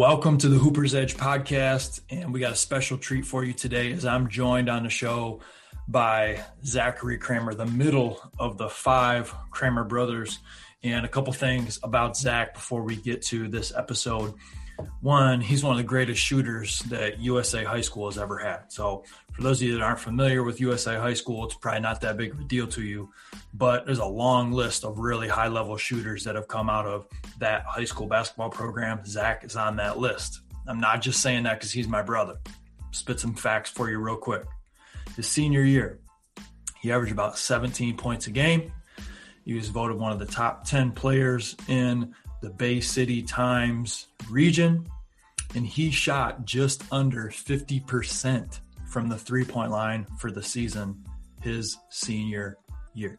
Welcome to the Hooper's Edge podcast. And we got a special treat for you today as I'm joined on the show by Zachary Kramer, the middle of the five Kramer brothers. And a couple things about Zach before we get to this episode. One, he's one of the greatest shooters that USA High School has ever had. So, for those of you that aren't familiar with USA High School, it's probably not that big of a deal to you, but there's a long list of really high level shooters that have come out of that high school basketball program. Zach is on that list. I'm not just saying that because he's my brother. Spit some facts for you real quick. His senior year, he averaged about 17 points a game. He was voted one of the top 10 players in the Bay City Times region, and he shot just under 50% from the three point line for the season his senior year.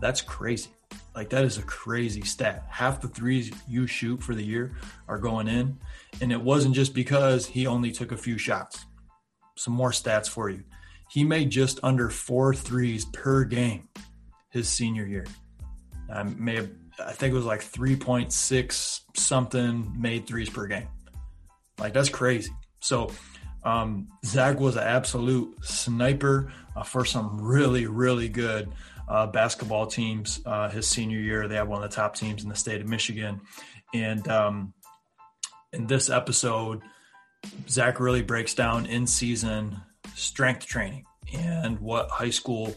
That's crazy. Like, that is a crazy stat. Half the threes you shoot for the year are going in. And it wasn't just because he only took a few shots. Some more stats for you. He made just under four threes per game his senior year. I may have, I think it was like 3.6 something made threes per game. Like that's crazy. So um, Zach was an absolute sniper uh, for some really, really good uh, basketball teams. Uh, his senior year, they had one of the top teams in the state of Michigan. And um, in this episode, Zach really breaks down in season strength training and what high school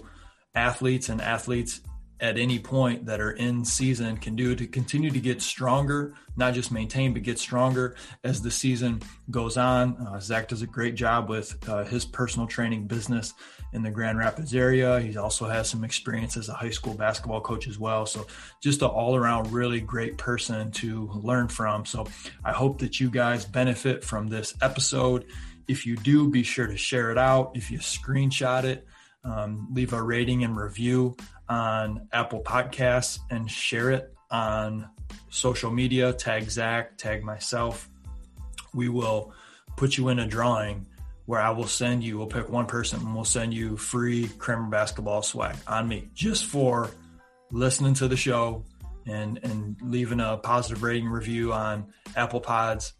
athletes and athletes at any point that are in season can do to continue to get stronger, not just maintain, but get stronger as the season goes on. Uh, Zach does a great job with uh, his personal training business in the Grand Rapids area. He also has some experience as a high school basketball coach as well. So, just an all around really great person to learn from. So, I hope that you guys benefit from this episode. If you do, be sure to share it out. If you screenshot it, um, leave a rating and review on Apple Podcasts and share it on social media. Tag Zach, tag myself. We will put you in a drawing where I will send you, we'll pick one person and we'll send you free Kramer basketball swag on me just for listening to the show and, and leaving a positive rating review on Apple Pods.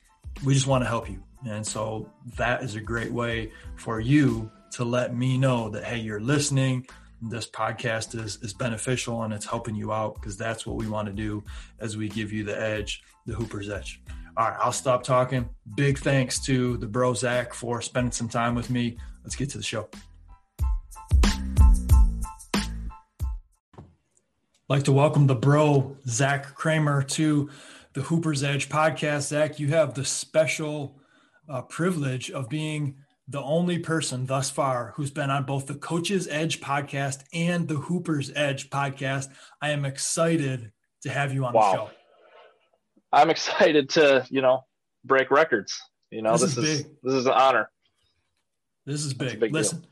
We just want to help you. And so that is a great way for you to let me know that, hey, you're listening, this podcast is is beneficial and it's helping you out because that's what we want to do as we give you the edge, the Hooper's edge. All right, I'll stop talking. Big thanks to the bro Zach for spending some time with me. Let's get to the show. like to welcome the bro Zach Kramer to the Hooper's Edge podcast. Zach, you have the special uh, privilege of being the only person thus far who's been on both the Coach's Edge podcast and the Hooper's Edge podcast. I am excited to have you on wow. the show. I'm excited to, you know, break records. You know, this, this is, is this is an honor. This is big. big Listen, deal.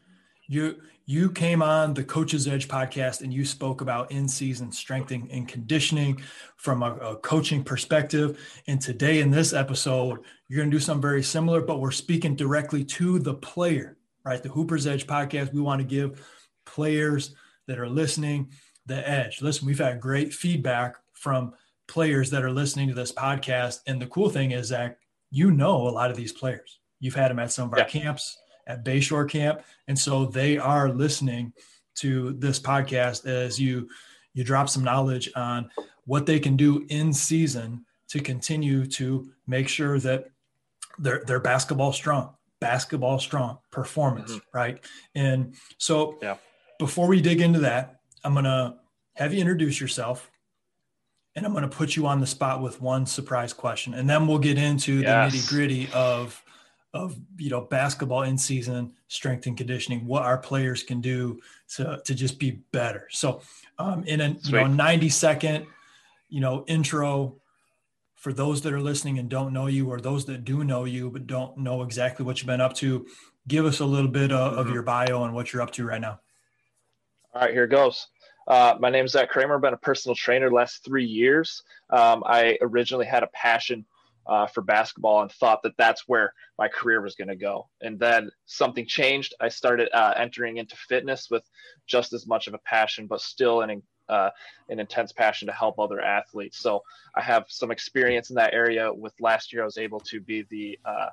you you came on the Coach's Edge podcast and you spoke about in-season strengthening and conditioning from a, a coaching perspective. And today in this episode, you're going to do something very similar, but we're speaking directly to the player, right? The Hooper's Edge podcast. We want to give players that are listening the edge. Listen, we've had great feedback from players that are listening to this podcast. And the cool thing is, Zach, you know a lot of these players. You've had them at some of our yeah. camps at Bayshore Camp, and so they are listening to this podcast as you you drop some knowledge on what they can do in season to continue to make sure that they're they're basketball strong, basketball strong performance, mm-hmm. right? And so yeah. before we dig into that, I'm gonna have you introduce yourself and I'm going to put you on the spot with one surprise question, and then we'll get into yes. the nitty gritty of of you know basketball in season strength and conditioning what our players can do to to just be better so um, in a you know 90 second you know intro for those that are listening and don't know you or those that do know you but don't know exactly what you've been up to give us a little bit of, mm-hmm. of your bio and what you're up to right now all right here goes uh, my name is Zach Kramer. I've been a personal trainer the last three years. Um, I originally had a passion uh, for basketball and thought that that's where my career was going to go. And then something changed. I started uh, entering into fitness with just as much of a passion, but still an uh, an intense passion to help other athletes. So I have some experience in that area. With last year, I was able to be the uh,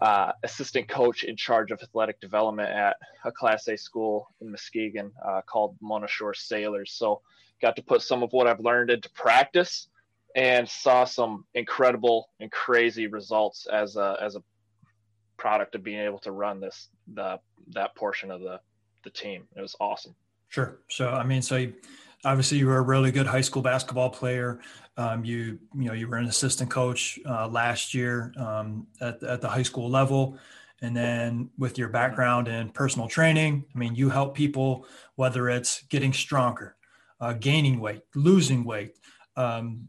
uh, assistant coach in charge of athletic development at a Class A school in Muskegon uh, called Mona Shores Sailors. So got to put some of what I've learned into practice and saw some incredible and crazy results as a as a product of being able to run this the that portion of the the team. It was awesome. Sure. So I mean, so you, obviously you were a really good high school basketball player. Um, you you know you were an assistant coach uh, last year um, at at the high school level, and then with your background in personal training, I mean, you help people whether it's getting stronger, uh, gaining weight, losing weight, um,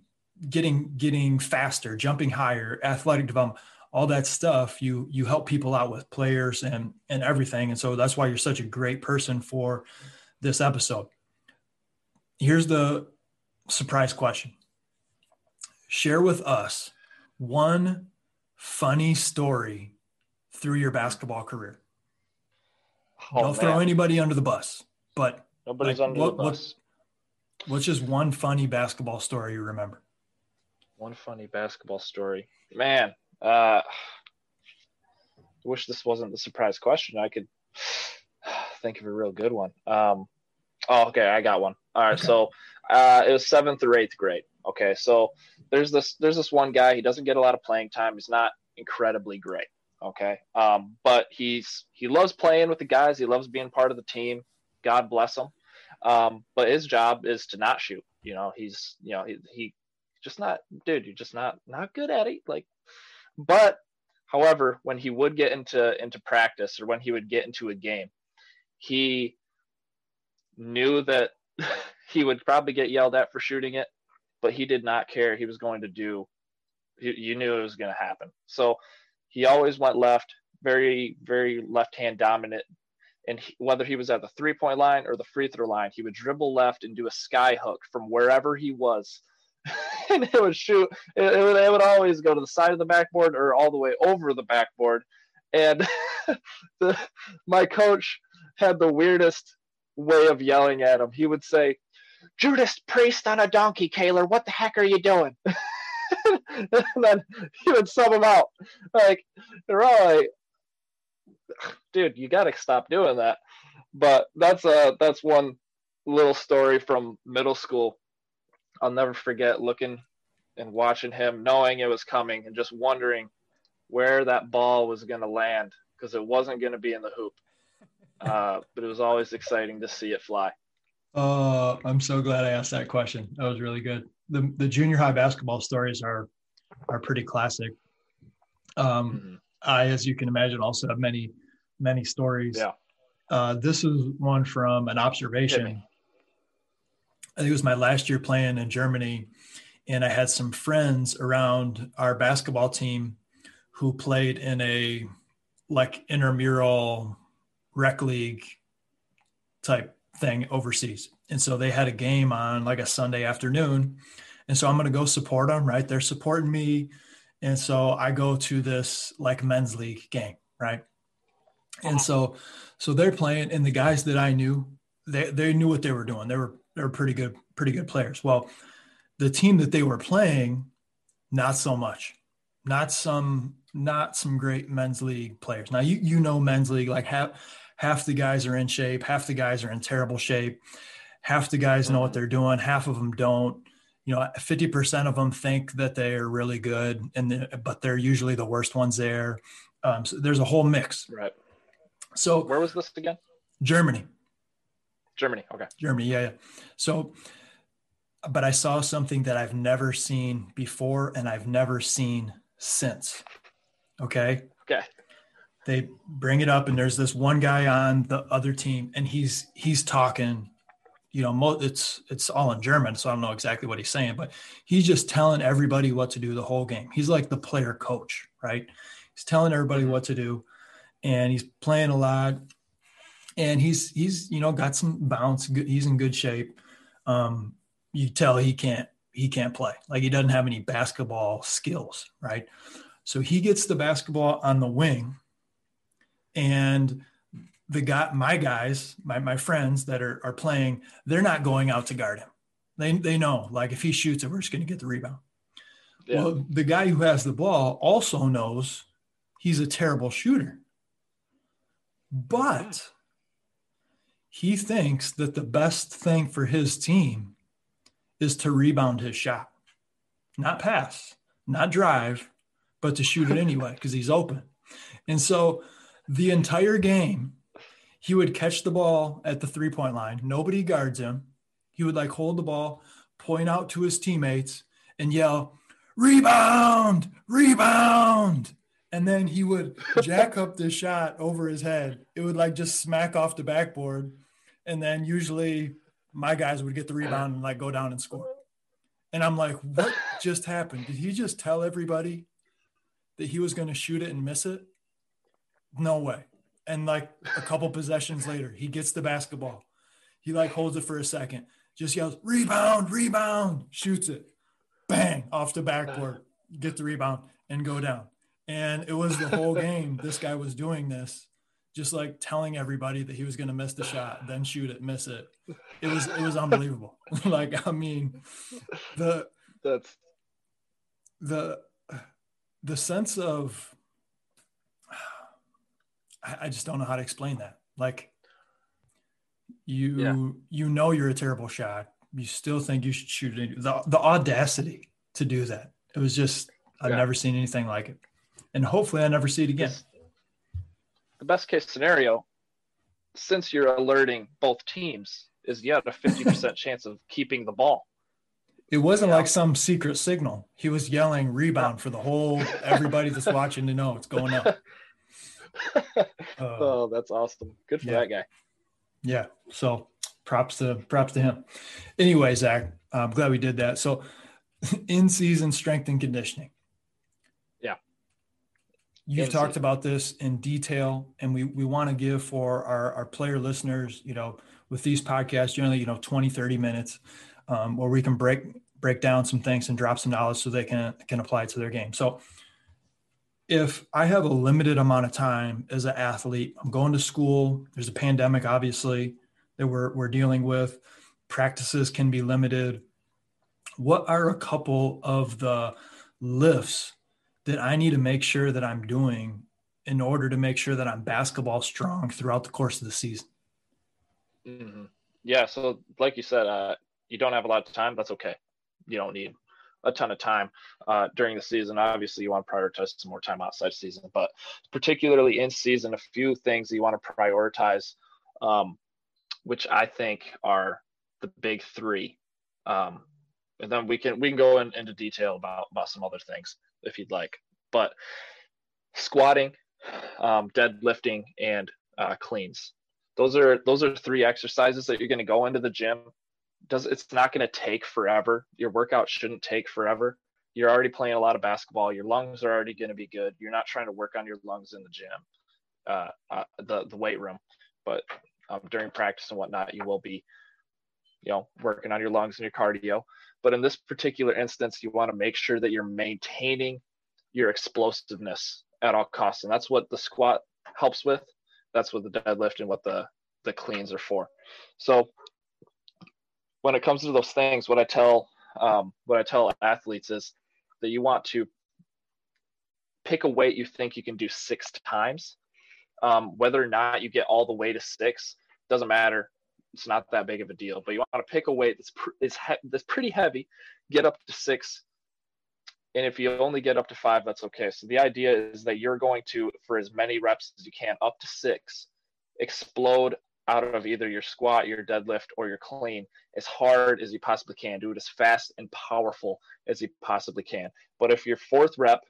getting getting faster, jumping higher, athletic development, all that stuff. You you help people out with players and and everything, and so that's why you're such a great person for this episode. Here's the surprise question. Share with us one funny story through your basketball career. Oh, Don't man. throw anybody under the bus, but nobody's like, under what, the bus. What, what's just one funny basketball story you remember? One funny basketball story, man. Uh, I wish this wasn't the surprise question. I could think of a real good one. Um, oh, okay, I got one. All right, okay. so uh, it was seventh or eighth grade. Okay, so there's this there's this one guy. He doesn't get a lot of playing time. He's not incredibly great. Okay, um, but he's he loves playing with the guys. He loves being part of the team. God bless him. Um, but his job is to not shoot. You know, he's you know he, he just not dude. You're just not not good at it. Like but however, when he would get into into practice or when he would get into a game, he knew that he would probably get yelled at for shooting it, but he did not care. He was going to do. You knew it was going to happen. So he always went left, very very left hand dominant. And he, whether he was at the three point line or the free throw line, he would dribble left and do a sky hook from wherever he was and it would shoot. It, it, would, it would always go to the side of the backboard or all the way over the backboard. And the, my coach had the weirdest way of yelling at him. He would say, Judas Priest on a donkey, Kaler, what the heck are you doing? and then he would sub him out. Like, they're all like, dude, you got to stop doing that. But that's a that's one little story from middle school I'll never forget looking and watching him, knowing it was coming, and just wondering where that ball was going to land because it wasn't going to be in the hoop. Uh, but it was always exciting to see it fly. Uh, I'm so glad I asked that question. That was really good. The the junior high basketball stories are are pretty classic. Um, mm-hmm. I, as you can imagine, also have many many stories. Yeah. Uh, this is one from an observation I think it was my last year playing in Germany, and I had some friends around our basketball team who played in a like intramural rec league type thing overseas. And so they had a game on like a Sunday afternoon. And so I'm going to go support them, right? They're supporting me. And so I go to this like men's league game, right? And so so they're playing and the guys that I knew, they they knew what they were doing. They were they're pretty good, pretty good players. Well, the team that they were playing, not so much. Not some, not some great men's league players. Now you you know men's league like half half the guys are in shape, half the guys are in terrible shape, half the guys know what mm-hmm. they're doing, half of them don't. You know, fifty percent of them think that they are really good, and the, but they're usually the worst ones there. Um, so there's a whole mix. Right. So where was this again? Germany. Germany. Okay. Germany. Yeah. yeah. So, but I saw something that I've never seen before and I've never seen since. Okay. Okay. They bring it up and there's this one guy on the other team and he's, he's talking, you know, it's, it's all in German. So I don't know exactly what he's saying, but he's just telling everybody what to do the whole game. He's like the player coach, right? He's telling everybody mm-hmm. what to do and he's playing a lot and he's he's you know got some bounce. He's in good shape. Um, you tell he can't he can't play like he doesn't have any basketball skills, right? So he gets the basketball on the wing, and the guy, my guys, my, my friends that are, are playing, they're not going out to guard him. They, they know like if he shoots it, we're just going to get the rebound. Yeah. Well, the guy who has the ball also knows he's a terrible shooter. But he thinks that the best thing for his team is to rebound his shot, not pass, not drive, but to shoot it anyway because he's open. And so the entire game, he would catch the ball at the three point line. Nobody guards him. He would like hold the ball, point out to his teammates, and yell, rebound, rebound. And then he would jack up the shot over his head. It would like just smack off the backboard. And then usually my guys would get the rebound and like go down and score. And I'm like, what just happened? Did he just tell everybody that he was going to shoot it and miss it? No way. And like a couple possessions later, he gets the basketball. He like holds it for a second, just yells, rebound, rebound, shoots it bang off the backboard, get the rebound, and go down. And it was the whole game. This guy was doing this, just like telling everybody that he was going to miss the shot, then shoot it, miss it. It was it was unbelievable. like I mean, the that's the the sense of I, just don't know how to explain that. Like you yeah. you know you're a terrible shot you still think you should shoot it. The, the audacity to do that. It was just, I've yeah. never seen anything like it. And hopefully I never see it again. The best case scenario, since you're alerting both teams, is you have a 50% chance of keeping the ball. It wasn't yeah. like some secret signal. He was yelling rebound for the whole everybody that's watching to know it's going up. Uh, oh, that's awesome. Good for yeah. that guy. Yeah. So props to props to him. Anyway, Zach, I'm glad we did that. So, in season strength and conditioning. You've talked about this in detail, and we we want to give for our our player listeners, you know, with these podcasts, generally, you know, 20, 30 minutes, um, where we can break break down some things and drop some knowledge so they can can apply it to their game. So if I have a limited amount of time as an athlete, I'm going to school, there's a pandemic, obviously, that we're, we're dealing with. Practices can be limited. What are a couple of the lifts that I need to make sure that I'm doing in order to make sure that I'm basketball strong throughout the course of the season? Mm-hmm. Yeah. So, like you said, uh, you don't have a lot of time. That's okay. You don't need a ton of time uh, during the season. Obviously, you want to prioritize some more time outside season, but particularly in season, a few things that you want to prioritize um, which I think are the big three. Um, and then we can we can go in, into detail about about some other things if you'd like. But squatting, um, deadlifting, and uh, cleans. Those are those are three exercises that you're going to go into the gym. Does it's not going to take forever. Your workout shouldn't take forever. You're already playing a lot of basketball. Your lungs are already going to be good. You're not trying to work on your lungs in the gym, uh, uh, the the weight room. But um, during practice and whatnot, you will be, you know, working on your lungs and your cardio. But in this particular instance, you want to make sure that you're maintaining your explosiveness at all costs, and that's what the squat helps with. That's what the deadlift and what the the cleans are for. So when it comes to those things, what I tell um, what I tell athletes is that you want to pick a weight you think you can do six times um, whether or not you get all the way to six doesn't matter. It's not that big of a deal. But you want to pick a weight that's pr- is he- that's pretty heavy, get up to six, and if you only get up to five, that's okay. So the idea is that you're going to, for as many reps as you can, up to six, explode out of either your squat, your deadlift, or your clean as hard as you possibly can. Do it as fast and powerful as you possibly can. But if your fourth rep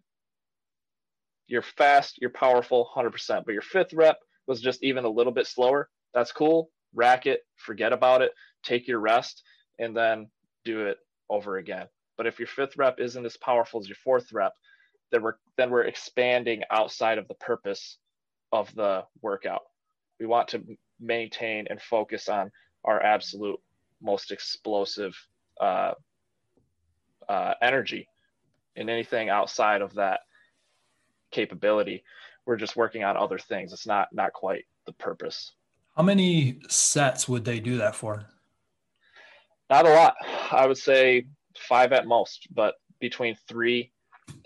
you're fast, you're powerful 100%. But your fifth rep was just even a little bit slower. That's cool. Rack it, forget about it, take your rest, and then do it over again. But if your fifth rep isn't as powerful as your fourth rep, then we're then we're expanding outside of the purpose of the workout. We want to maintain and focus on our absolute most explosive uh, uh, energy, and anything outside of that capability. We're just working on other things. It's not not quite the purpose. How many sets would they do that for? Not a lot. I would say five at most, but between three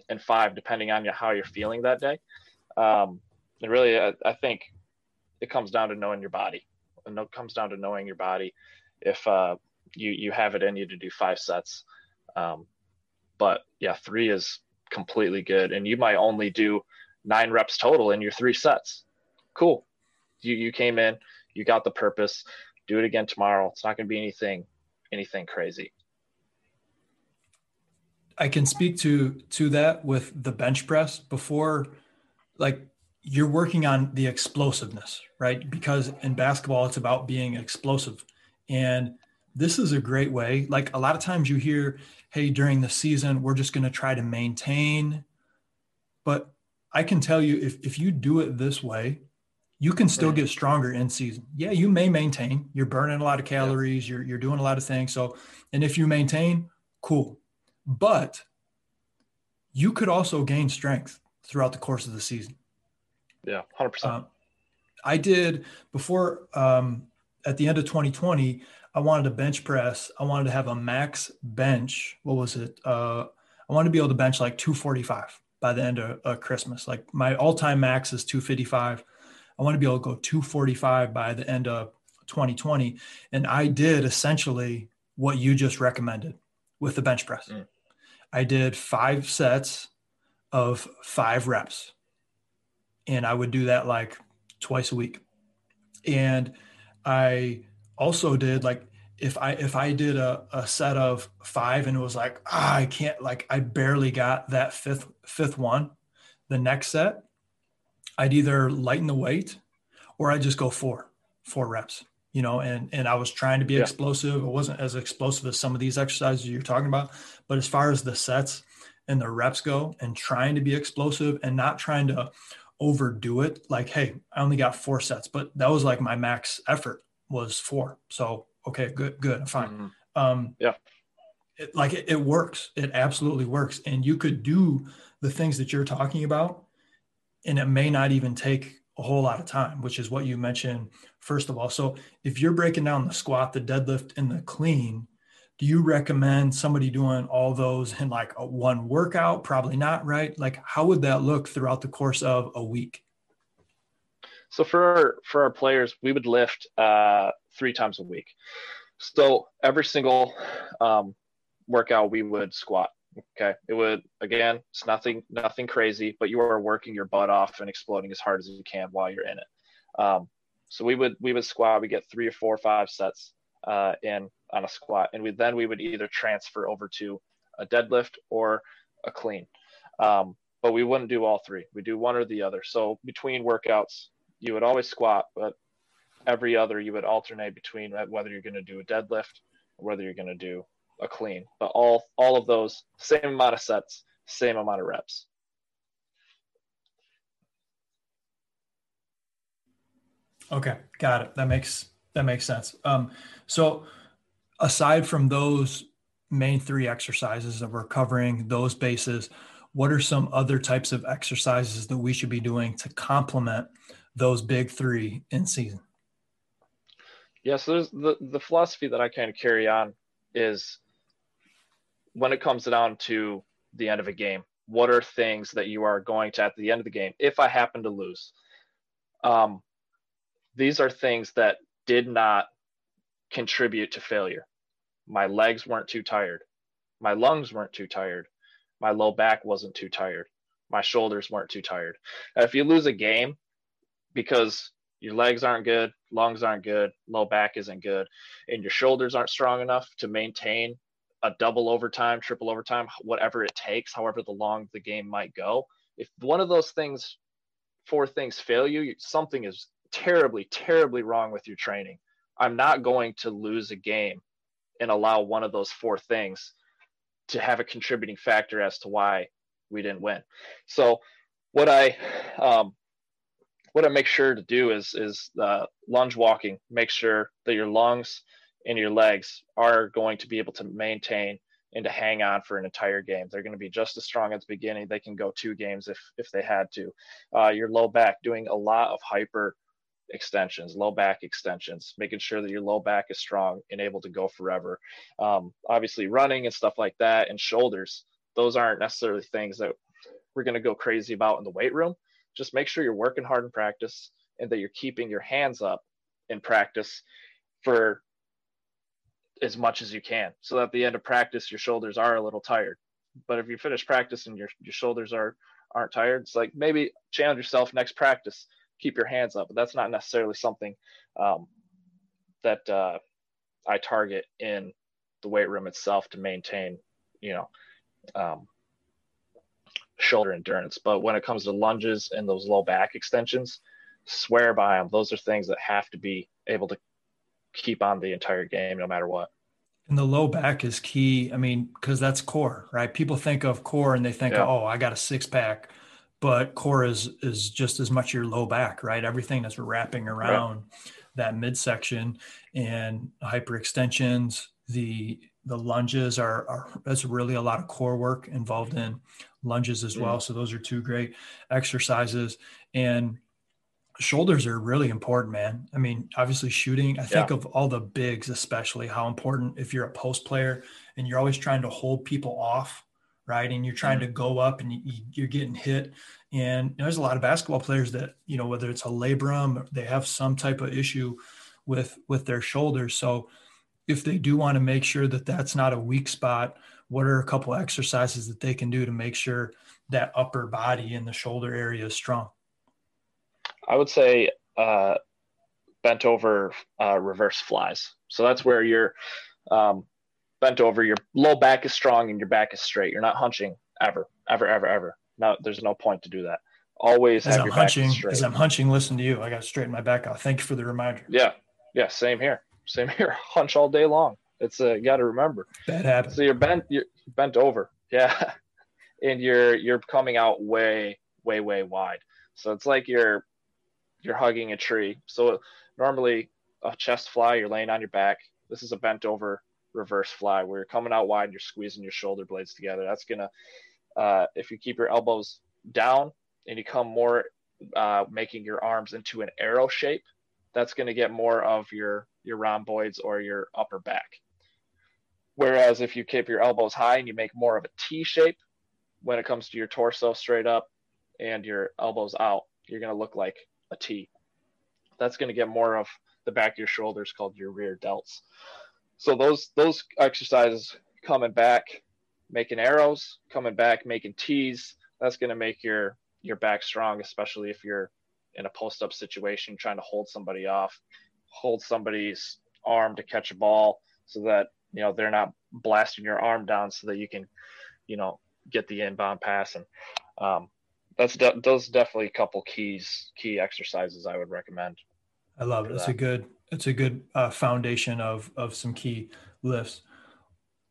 and five, depending on how you're feeling that day. Um, and really, I, I, think it comes down to knowing your body. It comes down to knowing your body. If uh, you you have it in you to do five sets, um, but yeah, three is completely good, and you might only do nine reps total in your three sets. Cool. You you came in, you got the purpose. Do it again tomorrow. It's not going to be anything anything crazy. I can speak to to that with the bench press before like you're working on the explosiveness, right? Because in basketball it's about being explosive. And this is a great way. Like a lot of times you hear, hey, during the season, we're just going to try to maintain. But I can tell you if, if you do it this way, you can still get stronger in season. Yeah, you may maintain. You're burning a lot of calories. You're you're doing a lot of things. So, and if you maintain, cool. But you could also gain strength throughout the course of the season. Yeah, hundred um, percent. I did before um, at the end of 2020. I wanted to bench press. I wanted to have a max bench. What was it? Uh, I wanted to be able to bench like 245 by the end of uh, Christmas. Like my all-time max is 255 I want to be able to go 245 by the end of 2020. And I did essentially what you just recommended with the bench press. Mm. I did five sets of five reps. And I would do that like twice a week. And I also did like if I if I did a, a set of five and it was like ah, I can't like I barely got that fifth fifth one, the next set I'd either lighten the weight or I'd just go four, four reps, you know, and, and I was trying to be yeah. explosive. It wasn't as explosive as some of these exercises you're talking about, but as far as the sets and the reps go and trying to be explosive and not trying to overdo it, like, Hey, I only got four sets, but that was like my max effort was four. So, okay, good, good. Fine. Mm-hmm. Um, yeah. It, like it, it works. It absolutely works. And you could do the things that you're talking about and it may not even take a whole lot of time, which is what you mentioned first of all. So if you're breaking down the squat, the deadlift, and the clean, do you recommend somebody doing all those in like a one workout? Probably not, right? Like how would that look throughout the course of a week? So for our, for our players, we would lift uh, three times a week. So every single um, workout, we would squat. Okay. It would again, it's nothing nothing crazy, but you are working your butt off and exploding as hard as you can while you're in it. Um, so we would we would squat, we get three or four or five sets uh, in on a squat, and we then we would either transfer over to a deadlift or a clean. Um, but we wouldn't do all three. We do one or the other. So between workouts, you would always squat, but every other you would alternate between whether you're going to do a deadlift or whether you're going to do a clean, but all all of those same amount of sets, same amount of reps. Okay, got it. That makes that makes sense. Um, so aside from those main three exercises that we're covering, those bases, what are some other types of exercises that we should be doing to complement those big three in season? Yeah, so there's the, the philosophy that I kind of carry on is when it comes down to the end of a game, what are things that you are going to at the end of the game if I happen to lose? Um, these are things that did not contribute to failure. My legs weren't too tired. My lungs weren't too tired. My low back wasn't too tired. My shoulders weren't too tired. if you lose a game because your legs aren't good, lungs aren't good, low back isn't good, and your shoulders aren't strong enough to maintain a double overtime, triple overtime, whatever it takes, however the long the game might go. If one of those things, four things fail you, something is terribly, terribly wrong with your training. I'm not going to lose a game and allow one of those four things to have a contributing factor as to why we didn't win. So what I um, what I make sure to do is is uh, lunge walking. Make sure that your lungs and your legs are going to be able to maintain and to hang on for an entire game. They're going to be just as strong at the beginning. They can go two games if if they had to. Uh, your low back doing a lot of hyper extensions, low back extensions, making sure that your low back is strong and able to go forever. Um, obviously, running and stuff like that, and shoulders. Those aren't necessarily things that we're going to go crazy about in the weight room. Just make sure you're working hard in practice and that you're keeping your hands up in practice for as much as you can. So at the end of practice, your shoulders are a little tired. But if you finish practice and your, your shoulders are aren't tired, it's like maybe challenge yourself next practice, keep your hands up. But that's not necessarily something um, that uh, I target in the weight room itself to maintain, you know, um, shoulder endurance. But when it comes to lunges and those low back extensions, swear by them. Those are things that have to be able to keep on the entire game no matter what. And the low back is key. I mean, because that's core, right? People think of core and they think, yeah. oh, I got a six pack, but core is is just as much your low back, right? Everything that's wrapping around right. that midsection and hyperextensions, the the lunges are, are that's really a lot of core work involved in lunges as well. Mm. So those are two great exercises. And shoulders are really important, man. I mean, obviously shooting, I think yeah. of all the bigs, especially how important if you're a post player and you're always trying to hold people off, right? And you're trying mm-hmm. to go up and you, are getting hit. And there's a lot of basketball players that, you know, whether it's a labrum, they have some type of issue with, with their shoulders. So if they do want to make sure that that's not a weak spot, what are a couple exercises that they can do to make sure that upper body and the shoulder area is strong? I would say uh, bent over uh, reverse flies. So that's where you're um, bent over, your low back is strong and your back is straight. You're not hunching ever, ever, ever, ever. No, there's no point to do that. Always as have I'm your hunching, back straight. As I'm hunching, listen to you. I got to straighten my back out. Thank you for the reminder. Yeah, yeah, same here. Same here. Hunch all day long. It's a uh, you got to remember. Bad habit. So you're bent. You're bent over. Yeah, and you're you're coming out way, way, way wide. So it's like you're you're hugging a tree. So normally a chest fly, you're laying on your back. This is a bent over reverse fly where you're coming out wide, and you're squeezing your shoulder blades together. That's gonna, uh, if you keep your elbows down and you come more, uh, making your arms into an arrow shape, that's gonna get more of your your rhomboids or your upper back. Whereas if you keep your elbows high and you make more of a T shape when it comes to your torso straight up and your elbows out, you're gonna look like a T. That's going to get more of the back of your shoulders called your rear delts. So those those exercises coming back, making arrows, coming back, making T's, that's going to make your your back strong, especially if you're in a post up situation trying to hold somebody off, hold somebody's arm to catch a ball so that you know they're not blasting your arm down so that you can you know get the inbound pass and um, that's de- those definitely a couple keys key exercises I would recommend. I love it. It's that. a good it's a good uh, foundation of of some key lifts.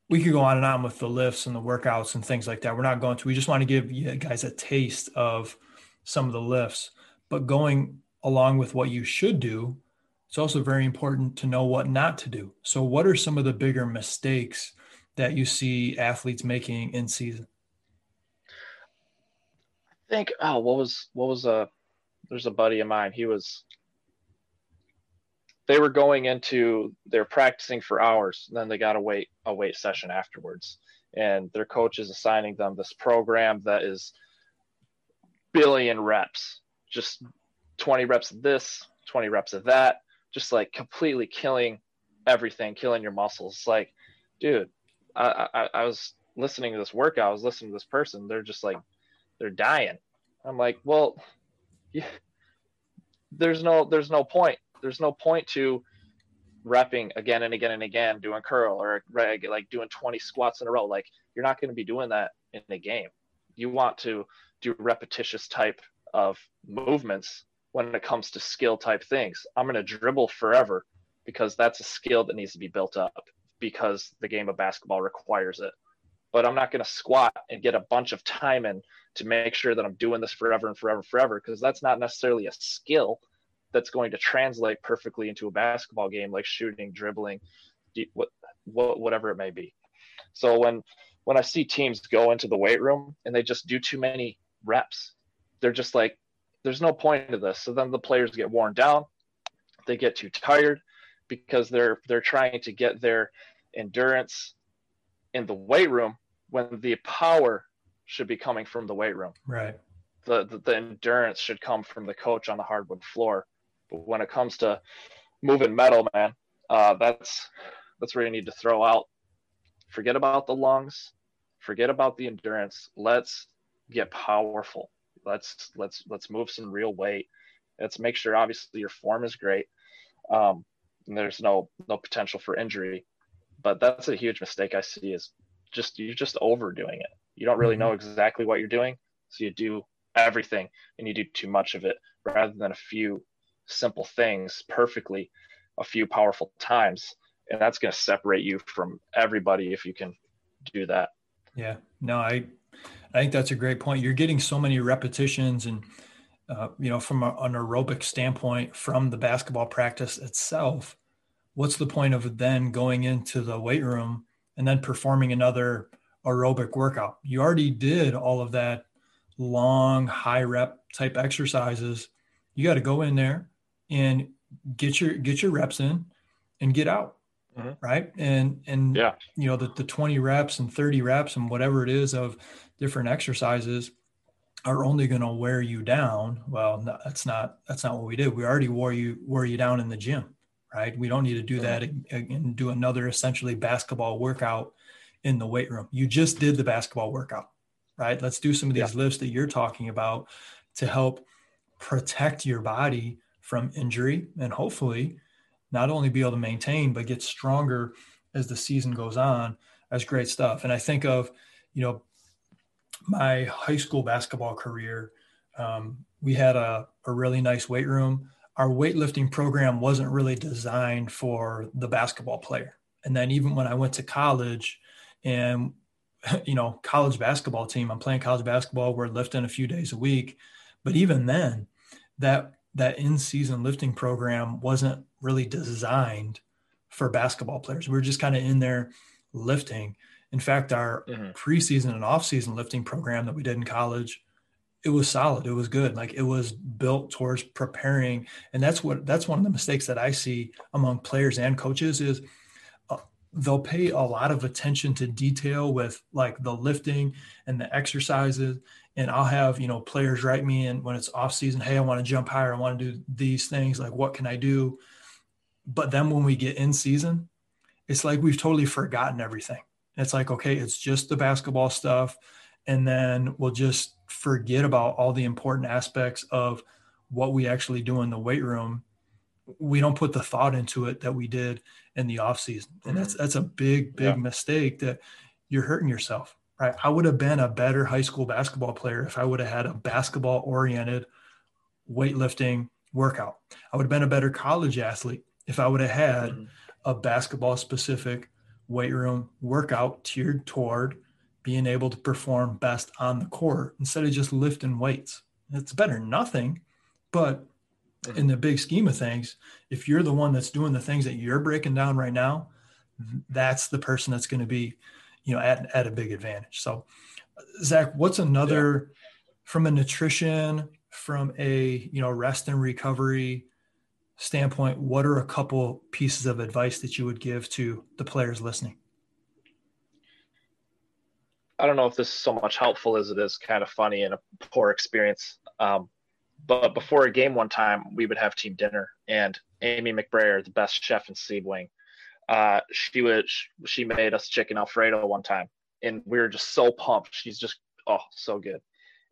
We could go on and on with the lifts and the workouts and things like that. We're not going to. We just want to give you guys a taste of some of the lifts. But going along with what you should do, it's also very important to know what not to do. So, what are some of the bigger mistakes that you see athletes making in season? Think oh what was what was a there's a buddy of mine. He was they were going into they're practicing for hours. Then they got a wait a weight session afterwards. And their coach is assigning them this program that is billion reps. Just 20 reps of this 20 reps of that. Just like completely killing everything killing your muscles. Like dude I, I, I was listening to this workout. I was listening to this person. They're just like they're dying. I'm like, well, yeah, there's no there's no point. There's no point to repping again and again and again doing curl or like doing 20 squats in a row. Like you're not going to be doing that in a game. You want to do repetitious type of movements when it comes to skill type things. I'm going to dribble forever because that's a skill that needs to be built up because the game of basketball requires it but I'm not going to squat and get a bunch of time in to make sure that I'm doing this forever and forever, and forever, because that's not necessarily a skill that's going to translate perfectly into a basketball game, like shooting, dribbling, what, what, whatever it may be. So when when I see teams go into the weight room and they just do too many reps, they're just like, there's no point to this. So then the players get worn down, they get too tired because they're they're trying to get their endurance in the weight room when the power should be coming from the weight room. Right. The, the, the endurance should come from the coach on the hardwood floor. But when it comes to moving metal, man, uh, that's that's where you need to throw out. Forget about the lungs. Forget about the endurance. Let's get powerful. Let's let's let's move some real weight. Let's make sure obviously your form is great. Um, and there's no no potential for injury. But that's a huge mistake I see is just you're just overdoing it. You don't really know mm-hmm. exactly what you're doing, so you do everything and you do too much of it rather than a few simple things perfectly a few powerful times and that's going to separate you from everybody if you can do that. Yeah. No i i think that's a great point. You're getting so many repetitions and uh, you know from a, an aerobic standpoint from the basketball practice itself what's the point of then going into the weight room and then performing another aerobic workout. You already did all of that long high rep type exercises. You got to go in there and get your get your reps in and get out mm-hmm. right? And and yeah. you know the, the 20 reps and 30 reps and whatever it is of different exercises are only going to wear you down. Well no, that's not that's not what we did. We already wore you wore you down in the gym right? We don't need to do that and, and do another essentially basketball workout in the weight room. You just did the basketball workout right? Let's do some of these yeah. lifts that you're talking about to help protect your body from injury and hopefully not only be able to maintain but get stronger as the season goes on. That's great stuff. And i think of you know my high school basketball career um, we had a, a really nice weight room. Our weightlifting program wasn't really designed for the basketball player. And then even when i went to college and you know college basketball team i'm playing college basketball we're lifting a few days a week but even then that that in-season lifting program wasn't really designed for basketball players. We were just kind of in there lifting. In fact, our mm-hmm. preseason and off-season lifting program that we did in college, it was solid. It was good. Like it was built towards preparing, and that's what that's one of the mistakes that I see among players and coaches is they'll pay a lot of attention to detail with like the lifting and the exercises and I'll have you know players write me and when it's off season, hey, I want to jump higher, I want to do these things. Like, what can I do? But then when we get in season, it's like we've totally forgotten everything. It's like okay, it's just the basketball stuff, and then we'll just forget about all the important aspects of what we actually do in the weight room. We don't put the thought into it that we did in the off season, and that's mm-hmm. that's a big big yeah. mistake that you're hurting yourself right? I would have been a better high school basketball player if I would have had a basketball oriented weightlifting workout. I would have been a better college athlete if I would have had mm-hmm. a basketball specific weight room workout tiered toward being able to perform best on the court instead of just lifting weights. It's better nothing, but mm-hmm. in the big scheme of things, if you're the one that's doing the things that you're breaking down right now, that's the person that's going to be you know at, at a big advantage so zach what's another yeah. from a nutrition from a you know rest and recovery standpoint what are a couple pieces of advice that you would give to the players listening i don't know if this is so much helpful as it is kind of funny and a poor experience um, but before a game one time we would have team dinner and amy mcbrayer the best chef in Sebewaing uh, she would she made us chicken alfredo one time, and we were just so pumped. She's just oh so good,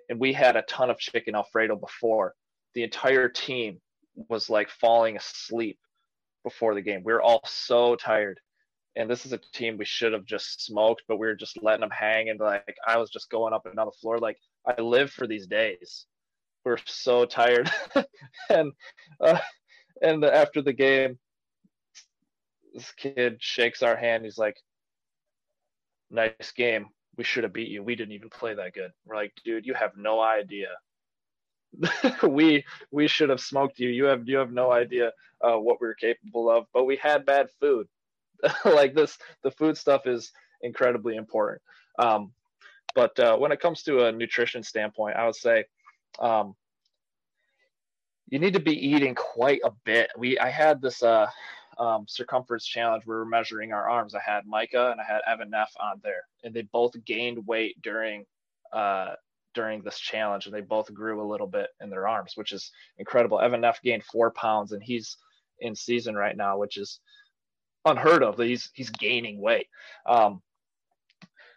and we had a ton of chicken alfredo before. The entire team was like falling asleep before the game. We were all so tired, and this is a team we should have just smoked, but we were just letting them hang. And like I was just going up and down the floor. Like I live for these days. We we're so tired, and uh, and after the game, this kid shakes our hand. He's like, nice game. We should have beat you. We didn't even play that good. We're like, dude, you have no idea. we we should have smoked you. You have you have no idea uh, what we are capable of. But we had bad food. like this, the food stuff is incredibly important. Um, but uh, when it comes to a nutrition standpoint, I would say um, you need to be eating quite a bit. We I had this uh, um, circumference challenge. Where we were measuring our arms. I had Micah and I had Evan Neff on there, and they both gained weight during uh, during this challenge, and they both grew a little bit in their arms, which is incredible. Evan Neff gained four pounds, and he's in season right now, which is unheard of. He's he's gaining weight. Um,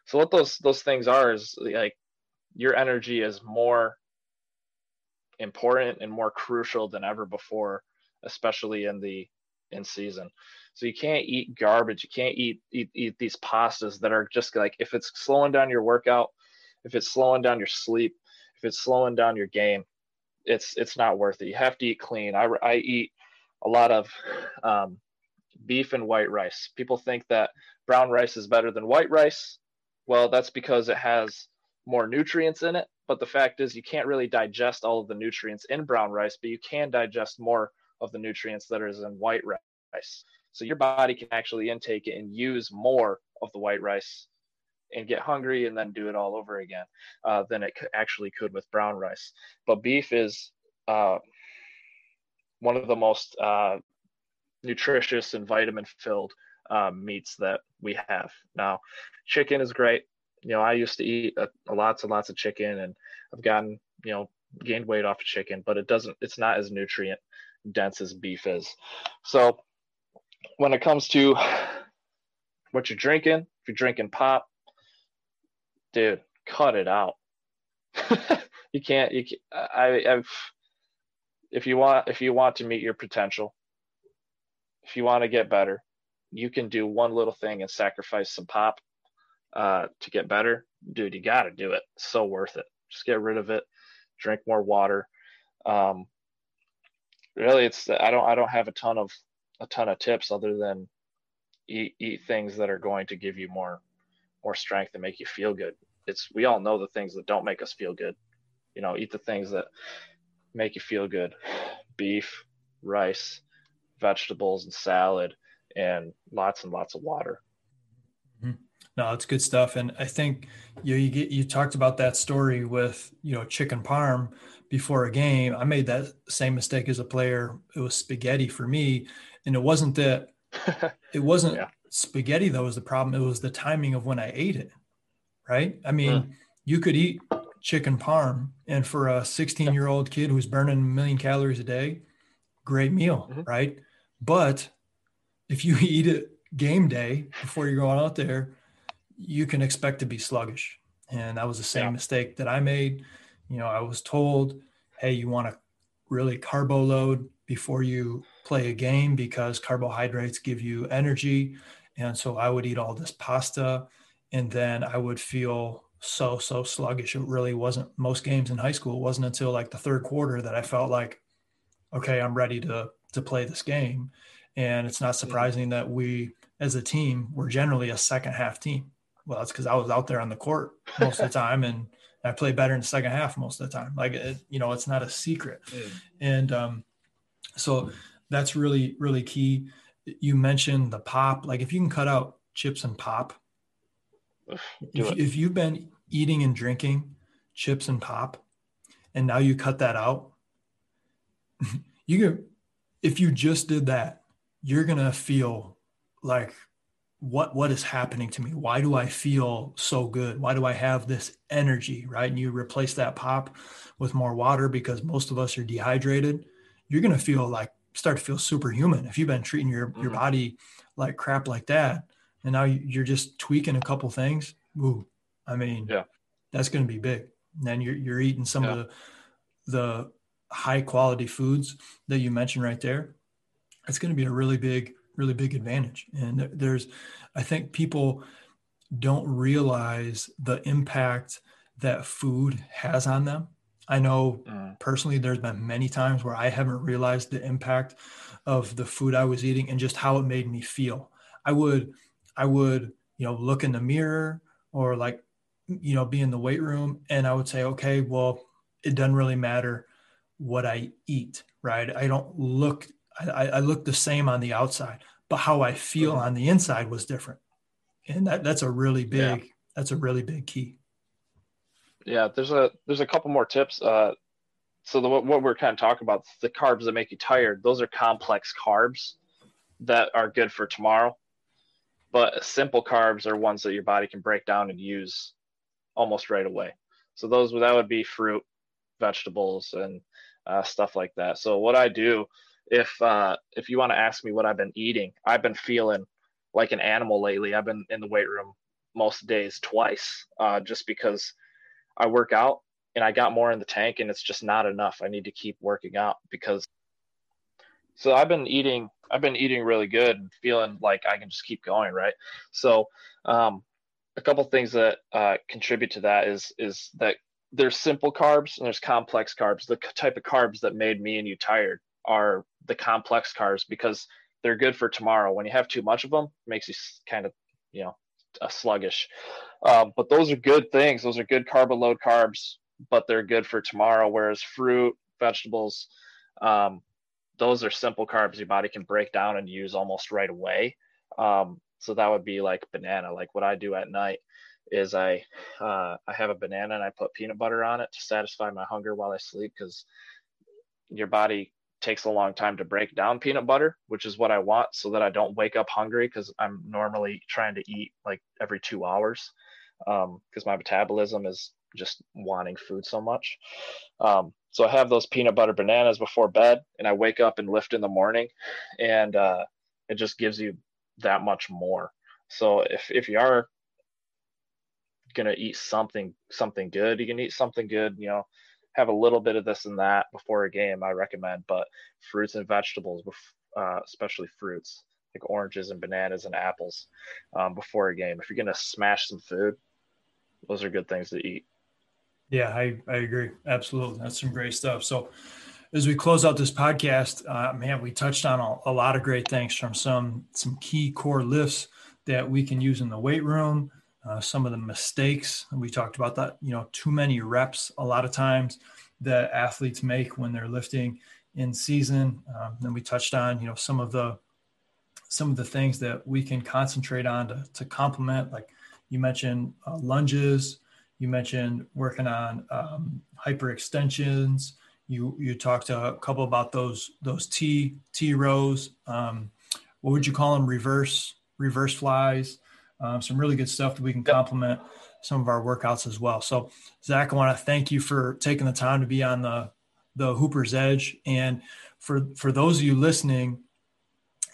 so what those those things are is like your energy is more important and more crucial than ever before, especially in the in season. So you can't eat garbage. You can't eat, eat eat these pastas that are just like if it's slowing down your workout, if it's slowing down your sleep, if it's slowing down your game, it's it's not worth it. You have to eat clean. I I eat a lot of um, beef and white rice. People think that brown rice is better than white rice. Well, that's because it has more nutrients in it. But the fact is, you can't really digest all of the nutrients in brown rice, but you can digest more of the nutrients that is in white rice. So your body can actually intake it and use more of the white rice and get hungry and then do it all over again uh, than it actually could with brown rice. But beef is uh, one of the most uh, nutritious and vitamin filled um, meats that we have. Now, chicken is great. You know, I used to eat a, a lots and lots of chicken, and I've gotten you know gained weight off of chicken, but it doesn't. It's not as nutrient dense as beef is. So, when it comes to what you're drinking, if you're drinking pop, dude, cut it out. you can't. You. Can, I. I've. If you want, if you want to meet your potential, if you want to get better, you can do one little thing and sacrifice some pop uh, to get better. Dude, you got to do it. So worth it. Just get rid of it. Drink more water. Um, really, it's I don't I don't have a ton of a ton of tips other than eat eat things that are going to give you more more strength and make you feel good. It's we all know the things that don't make us feel good. You know, eat the things that make you feel good. Beef, rice, vegetables and salad and lots and lots of water. Mm-hmm. No, it's good stuff. And I think you know, you get you talked about that story with you know chicken parm before a game. I made that same mistake as a player. It was spaghetti for me, and it wasn't that it wasn't yeah. spaghetti that was the problem. It was the timing of when I ate it. Right? I mean, mm. you could eat chicken parm, and for a 16 year old kid who's burning a million calories a day, great meal, mm-hmm. right? But if you eat it game day before you're going out there, you can expect to be sluggish. And that was the same yeah. mistake that I made. You know, I was told, hey, you want to really carbo load before you play a game because carbohydrates give you energy. And so I would eat all this pasta and then I would feel so, so sluggish. It really wasn't most games in high school. It wasn't until like the third quarter that I felt like, okay, I'm ready to to play this game. And it's not mm-hmm. surprising that we, as a team, we're generally a second half team. Well, that's because I was out there on the court most of the time and I play better in the second half most of the time. Like, it, you know, it's not a secret. Mm. And um, so that's really, really key. You mentioned the pop. Like, if you can cut out chips and pop, if, if you've been eating and drinking chips and pop, and now you cut that out, you can if you just did that, you're going to feel like what what is happening to me? Why do I feel so good? Why do I have this energy, right? And you replace that pop with more water because most of us are dehydrated. You're going to feel like start to feel superhuman if you've been treating your mm-hmm. your body like crap like that and now you're just tweaking a couple things. Ooh, I mean, yeah. That's going to be big. And then you're you're eating some yeah. of the the high quality foods that you mentioned right there, it's going to be a really big, really big advantage. And there's, I think people don't realize the impact that food has on them. I know mm. personally, there's been many times where I haven't realized the impact of the food I was eating and just how it made me feel. I would, I would, you know, look in the mirror or like, you know, be in the weight room and I would say, okay, well, it doesn't really matter what I eat, right? I don't look, I, I look the same on the outside, but how I feel mm-hmm. on the inside was different. And that, that's a really big, yeah. that's a really big key. Yeah, there's a there's a couple more tips. Uh, so the, what we're kind of talking about, the carbs that make you tired, those are complex carbs that are good for tomorrow. But simple carbs are ones that your body can break down and use almost right away. So those that would be fruit, vegetables, and uh, stuff like that. So what I do, if uh, if you want to ask me what I've been eating, I've been feeling like an animal lately. I've been in the weight room most days twice, uh, just because I work out and I got more in the tank, and it's just not enough. I need to keep working out because. So I've been eating. I've been eating really good, and feeling like I can just keep going, right? So, um, a couple things that uh, contribute to that is is that there's simple carbs and there's complex carbs. The type of carbs that made me and you tired are the complex carbs because they're good for tomorrow. When you have too much of them, it makes you kind of, you know, sluggish. Um, but those are good things. Those are good carb load carbs, but they're good for tomorrow. Whereas fruit, vegetables, um, those are simple carbs your body can break down and use almost right away. Um, so that would be like banana. Like what I do at night is I uh, I have a banana and I put peanut butter on it to satisfy my hunger while I sleep because your body takes a long time to break down peanut butter, which is what I want so that I don't wake up hungry because I'm normally trying to eat like every two hours because um, my metabolism is just wanting food so much. Um, so I have those peanut butter bananas before bed and I wake up and lift in the morning and uh, it just gives you that much more. So if, if you are gonna eat something something good, you can eat something good, you know, have a little bit of this and that before a game, I recommend. But fruits and vegetables, uh, especially fruits like oranges and bananas and apples, um, before a game. If you're gonna smash some food, those are good things to eat. Yeah, I, I agree. Absolutely. That's some great stuff. So, as we close out this podcast, uh, man, we touched on a, a, lot of great things from some some key core lifts that we can use in the weight room. Uh, some of the mistakes we talked about that. You know, too many reps a lot of times that athletes make when they're lifting in season. Um, then we touched on you know some of the some of the things that we can concentrate on to, to complement. Like you mentioned uh, lunges. You mentioned working on um, hyperextensions you you talked a couple about those those T T rows. Um, what would you call them? Reverse reverse flies. Um, some really good stuff that we can complement some of our workouts as well. So Zach, I want to thank you for taking the time to be on the the Hooper's Edge. And for for those of you listening,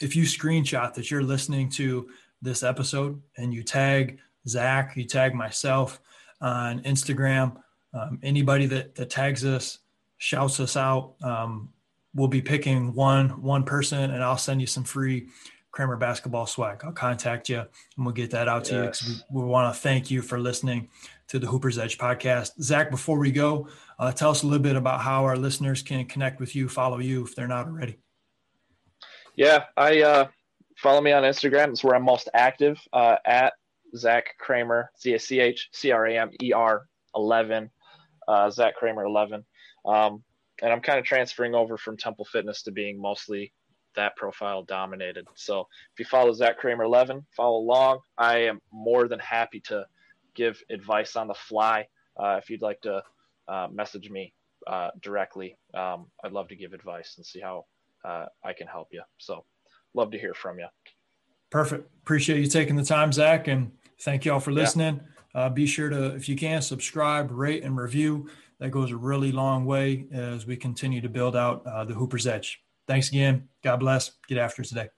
if you screenshot that you're listening to this episode and you tag Zach, you tag myself on Instagram, um, anybody that that tags us shouts us out. Um, we'll be picking one one person, and I'll send you some free Kramer basketball swag. I'll contact you, and we'll get that out to yes. you. We, we want to thank you for listening to the Hooper's Edge podcast. Zach, before we go, uh, tell us a little bit about how our listeners can connect with you, follow you if they're not already. Yeah, I uh, follow me on Instagram. It's where I'm most active uh, at Zach Cramer, Z A C H C R A M E R 11, uh, Zach Cramer 11. Um, and I'm kind of transferring over from Temple Fitness to being mostly that profile dominated. So if you follow Zach Cramer 11, follow along. I am more than happy to give advice on the fly. Uh, if you'd like to uh, message me uh, directly, um, I'd love to give advice and see how uh, I can help you. So love to hear from you. Perfect. Appreciate you taking the time, Zach, and thank you all for listening. Yeah. Uh, be sure to, if you can, subscribe, rate, and review that goes a really long way as we continue to build out uh, the Hooper's Edge. Thanks again. God bless. Get after today.